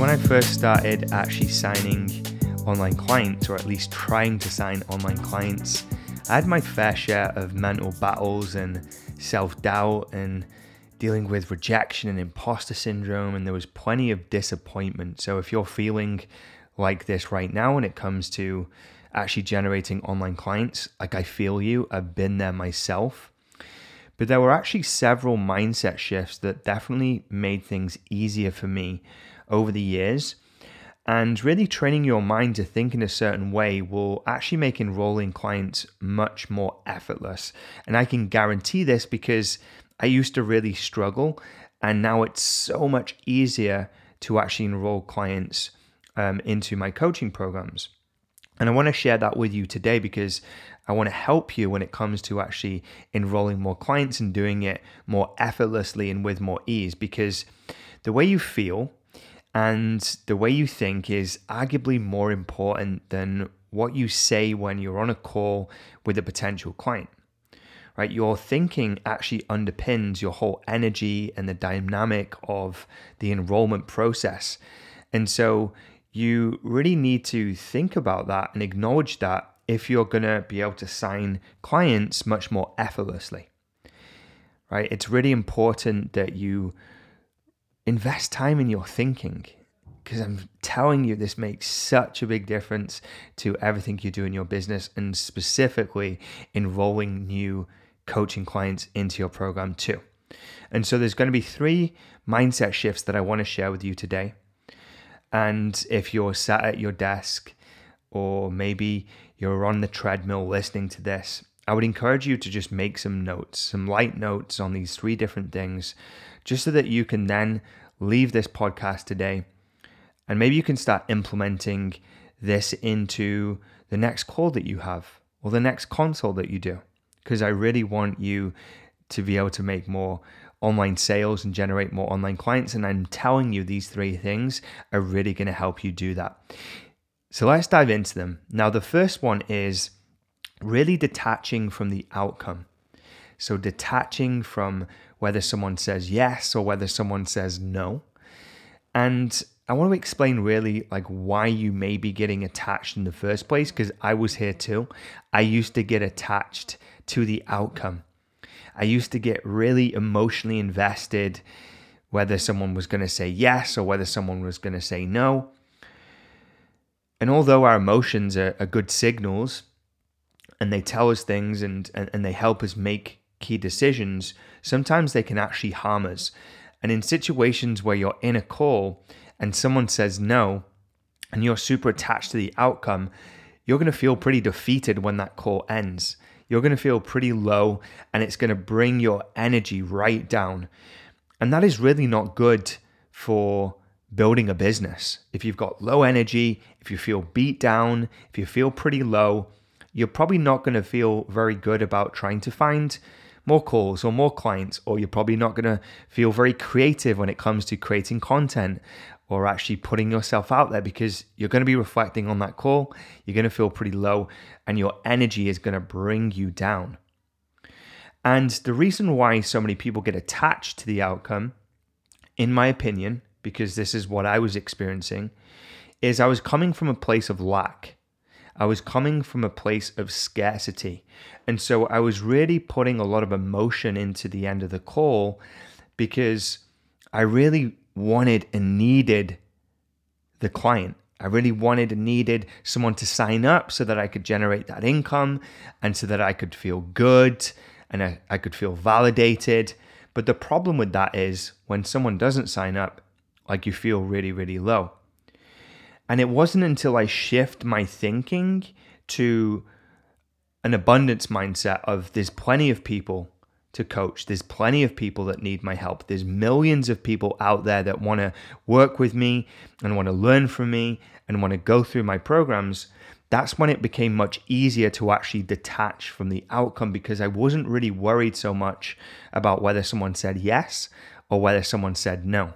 when I first started actually signing online clients, or at least trying to sign online clients, I had my fair share of mental battles and self doubt and dealing with rejection and imposter syndrome, and there was plenty of disappointment. So, if you're feeling like this right now when it comes to actually generating online clients, like I feel you, I've been there myself. But there were actually several mindset shifts that definitely made things easier for me over the years. And really training your mind to think in a certain way will actually make enrolling clients much more effortless. And I can guarantee this because I used to really struggle, and now it's so much easier to actually enroll clients um, into my coaching programs. And I want to share that with you today because I want to help you when it comes to actually enrolling more clients and doing it more effortlessly and with more ease. Because the way you feel and the way you think is arguably more important than what you say when you're on a call with a potential client. Right? Your thinking actually underpins your whole energy and the dynamic of the enrollment process. And so you really need to think about that and acknowledge that if you're going to be able to sign clients much more effortlessly. Right? It's really important that you invest time in your thinking because I'm telling you, this makes such a big difference to everything you do in your business and specifically enrolling new coaching clients into your program too. And so there's going to be three mindset shifts that I want to share with you today. And if you're sat at your desk or maybe you're on the treadmill listening to this, I would encourage you to just make some notes, some light notes on these three different things, just so that you can then leave this podcast today. And maybe you can start implementing this into the next call that you have or the next consult that you do. Because I really want you to be able to make more online sales and generate more online clients. And I'm telling you, these three things are really going to help you do that. So let's dive into them. Now, the first one is really detaching from the outcome. So, detaching from whether someone says yes or whether someone says no. And I want to explain really like why you may be getting attached in the first place because I was here too. I used to get attached to the outcome. I used to get really emotionally invested whether someone was going to say yes or whether someone was going to say no. And although our emotions are, are good signals and they tell us things and, and, and they help us make key decisions, sometimes they can actually harm us. And in situations where you're in a call and someone says no, and you're super attached to the outcome, you're going to feel pretty defeated when that call ends. You're going to feel pretty low, and it's going to bring your energy right down. And that is really not good for building a business. If you've got low energy, if you feel beat down, if you feel pretty low, you're probably not going to feel very good about trying to find more calls or more clients, or you're probably not going to feel very creative when it comes to creating content or actually putting yourself out there because you're going to be reflecting on that call. You're going to feel pretty low, and your energy is going to bring you down. And the reason why so many people get attached to the outcome, in my opinion, because this is what I was experiencing, is I was coming from a place of lack. I was coming from a place of scarcity. And so I was really putting a lot of emotion into the end of the call because I really wanted and needed the client. I really wanted and needed someone to sign up so that I could generate that income and so that I could feel good and I, I could feel validated. But the problem with that is when someone doesn't sign up, like you feel really, really low. And it wasn't until I shift my thinking to an abundance mindset of there's plenty of people to coach. There's plenty of people that need my help. There's millions of people out there that want to work with me and want to learn from me and want to go through my programs. That's when it became much easier to actually detach from the outcome because I wasn't really worried so much about whether someone said yes or whether someone said no.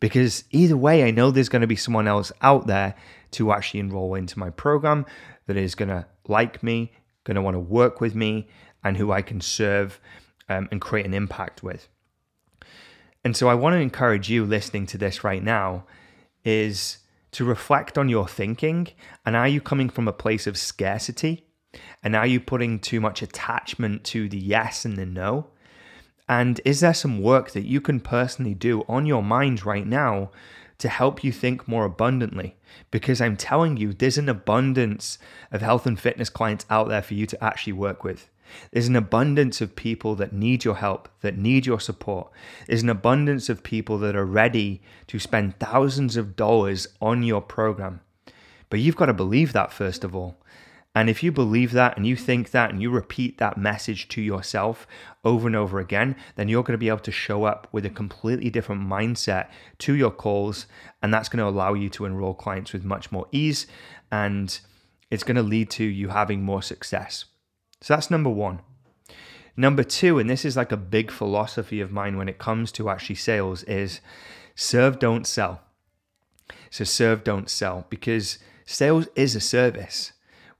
Because either way, I know there's going to be someone else out there to actually enroll into my program that is going to like me, going to want to work with me, and who I can serve um, and create an impact with. And so I want to encourage you listening to this right now is to reflect on your thinking and are you coming from a place of scarcity? And are you putting too much attachment to the yes and the no? And is there some work that you can personally do on your mind right now to help you think more abundantly? Because I'm telling you, there's an abundance of health and fitness clients out there for you to actually work with. There's an abundance of people that need your help, that need your support. There's an abundance of people that are ready to spend thousands of dollars on your program. But you've got to believe that first of all. And if you believe that and you think that and you repeat that message to yourself over and over again, then you're going to be able to show up with a completely different mindset to your calls. And that's going to allow you to enroll clients with much more ease. And it's going to lead to you having more success. So that's number one. Number two, and this is like a big philosophy of mine when it comes to actually sales, is serve, don't sell. So serve, don't sell, because sales is a service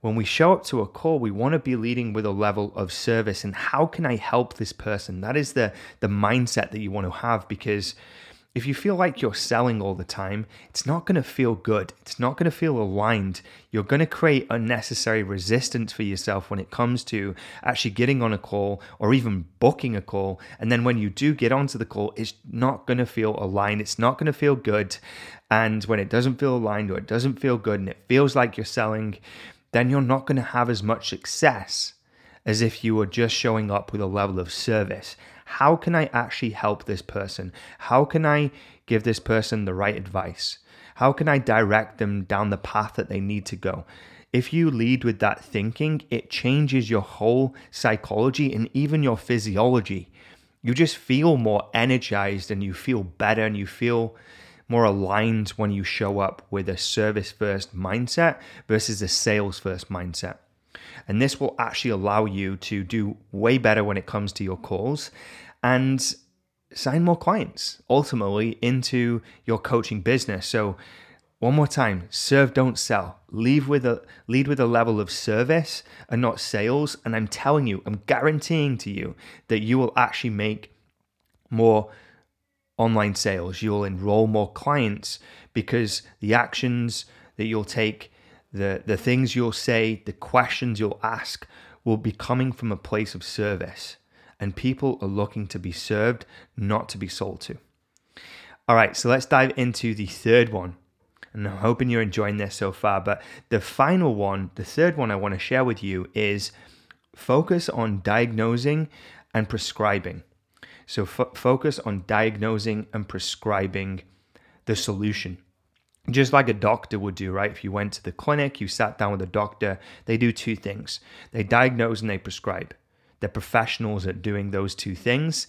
when we show up to a call, we want to be leading with a level of service and how can I help this person? That is the the mindset that you want to have because if you feel like you're selling all the time, it's not going to feel good. It's not going to feel aligned. You're going to create unnecessary resistance for yourself when it comes to actually getting on a call or even booking a call. And then when you do get onto the call, it's not going to feel aligned. It's not going to feel good. And when it doesn't feel aligned or it doesn't feel good and it feels like you're selling, then you're not going to have as much success as if you were just showing up with a level of service. How can I actually help this person? How can I give this person the right advice? How can I direct them down the path that they need to go? If you lead with that thinking, it changes your whole psychology and even your physiology. You just feel more energized and you feel better and you feel more aligned when you show up with a service first mindset versus a sales first mindset. And this will actually allow you to do way better when it comes to your calls and sign more clients ultimately into your coaching business. So one more time, serve, don't sell. Leave with a lead with a level of service and not sales. And I'm telling you, I'm guaranteeing to you that you will actually make more online sales. You'll enroll more clients because the actions that you'll take, the, the things you'll say, the questions you'll ask will be coming from a place of service. And people are looking to be served, not to be sold to. All right, so let's dive into the third one. And I'm hoping you're enjoying this so far. But the final one, the third one I want to share with you is focus on diagnosing and prescribing. So f- focus on diagnosing and prescribing the solution. Just like a doctor would do, right? If you went to the clinic, you sat down with a doctor, they do two things they diagnose and they prescribe. They're professionals at doing those two things.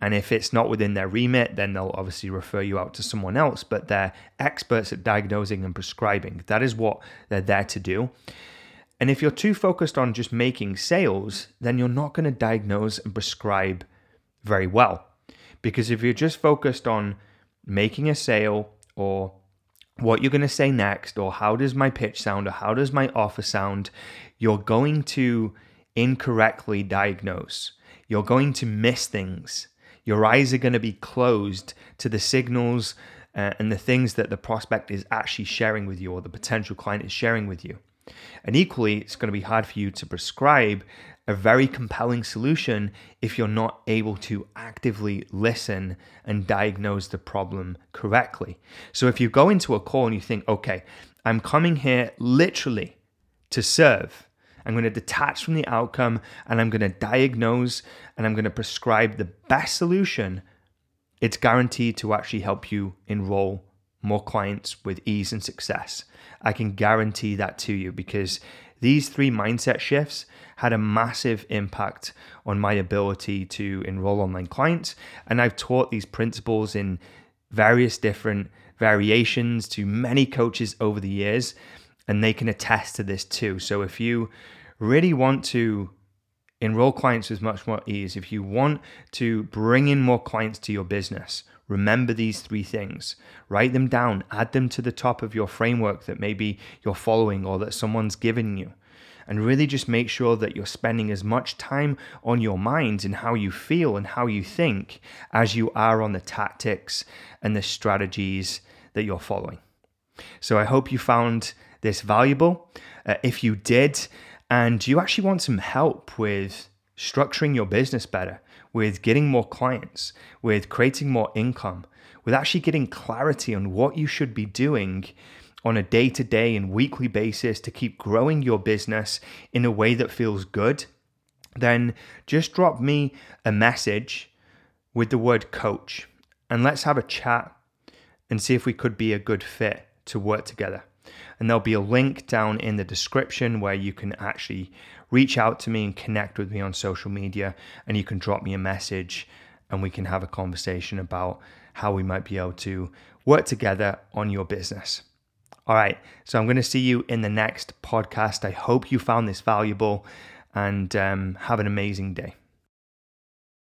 And if it's not within their remit, then they'll obviously refer you out to someone else, but they're experts at diagnosing and prescribing. That is what they're there to do. And if you're too focused on just making sales, then you're not going to diagnose and prescribe very well. Because if you're just focused on making a sale or what you're going to say next, or how does my pitch sound, or how does my offer sound, you're going to incorrectly diagnose. You're going to miss things. Your eyes are going to be closed to the signals uh, and the things that the prospect is actually sharing with you, or the potential client is sharing with you. And equally, it's going to be hard for you to prescribe a very compelling solution if you're not able to actively listen and diagnose the problem correctly. So if you go into a call and you think, okay, I'm coming here literally to serve. I'm going to detach from the outcome and I'm going to diagnose and I'm going to prescribe the best solution. It's guaranteed to actually help you enroll more clients with ease and success. I can guarantee that to you because these three mindset shifts had a massive impact on my ability to enroll online clients. And I've taught these principles in various different variations to many coaches over the years, and they can attest to this too. So if you really want to enroll clients with much more ease, if you want to bring in more clients to your business, remember these three things. Write them down, add them to the top of your framework that maybe you're following or that someone's given you and really just make sure that you're spending as much time on your mind and how you feel and how you think as you are on the tactics and the strategies that you're following. So I hope you found this valuable. Uh, if you did, and you actually want some help with structuring your business better, with getting more clients, with creating more income, with actually getting clarity on what you should be doing on a day to day and weekly basis to keep growing your business in a way that feels good, then just drop me a message with the word coach and let's have a chat and see if we could be a good fit to work together. And there'll be a link down in the description where you can actually reach out to me and connect with me on social media. And you can drop me a message and we can have a conversation about how we might be able to work together on your business. All right, so I'm going to see you in the next podcast. I hope you found this valuable and um, have an amazing day.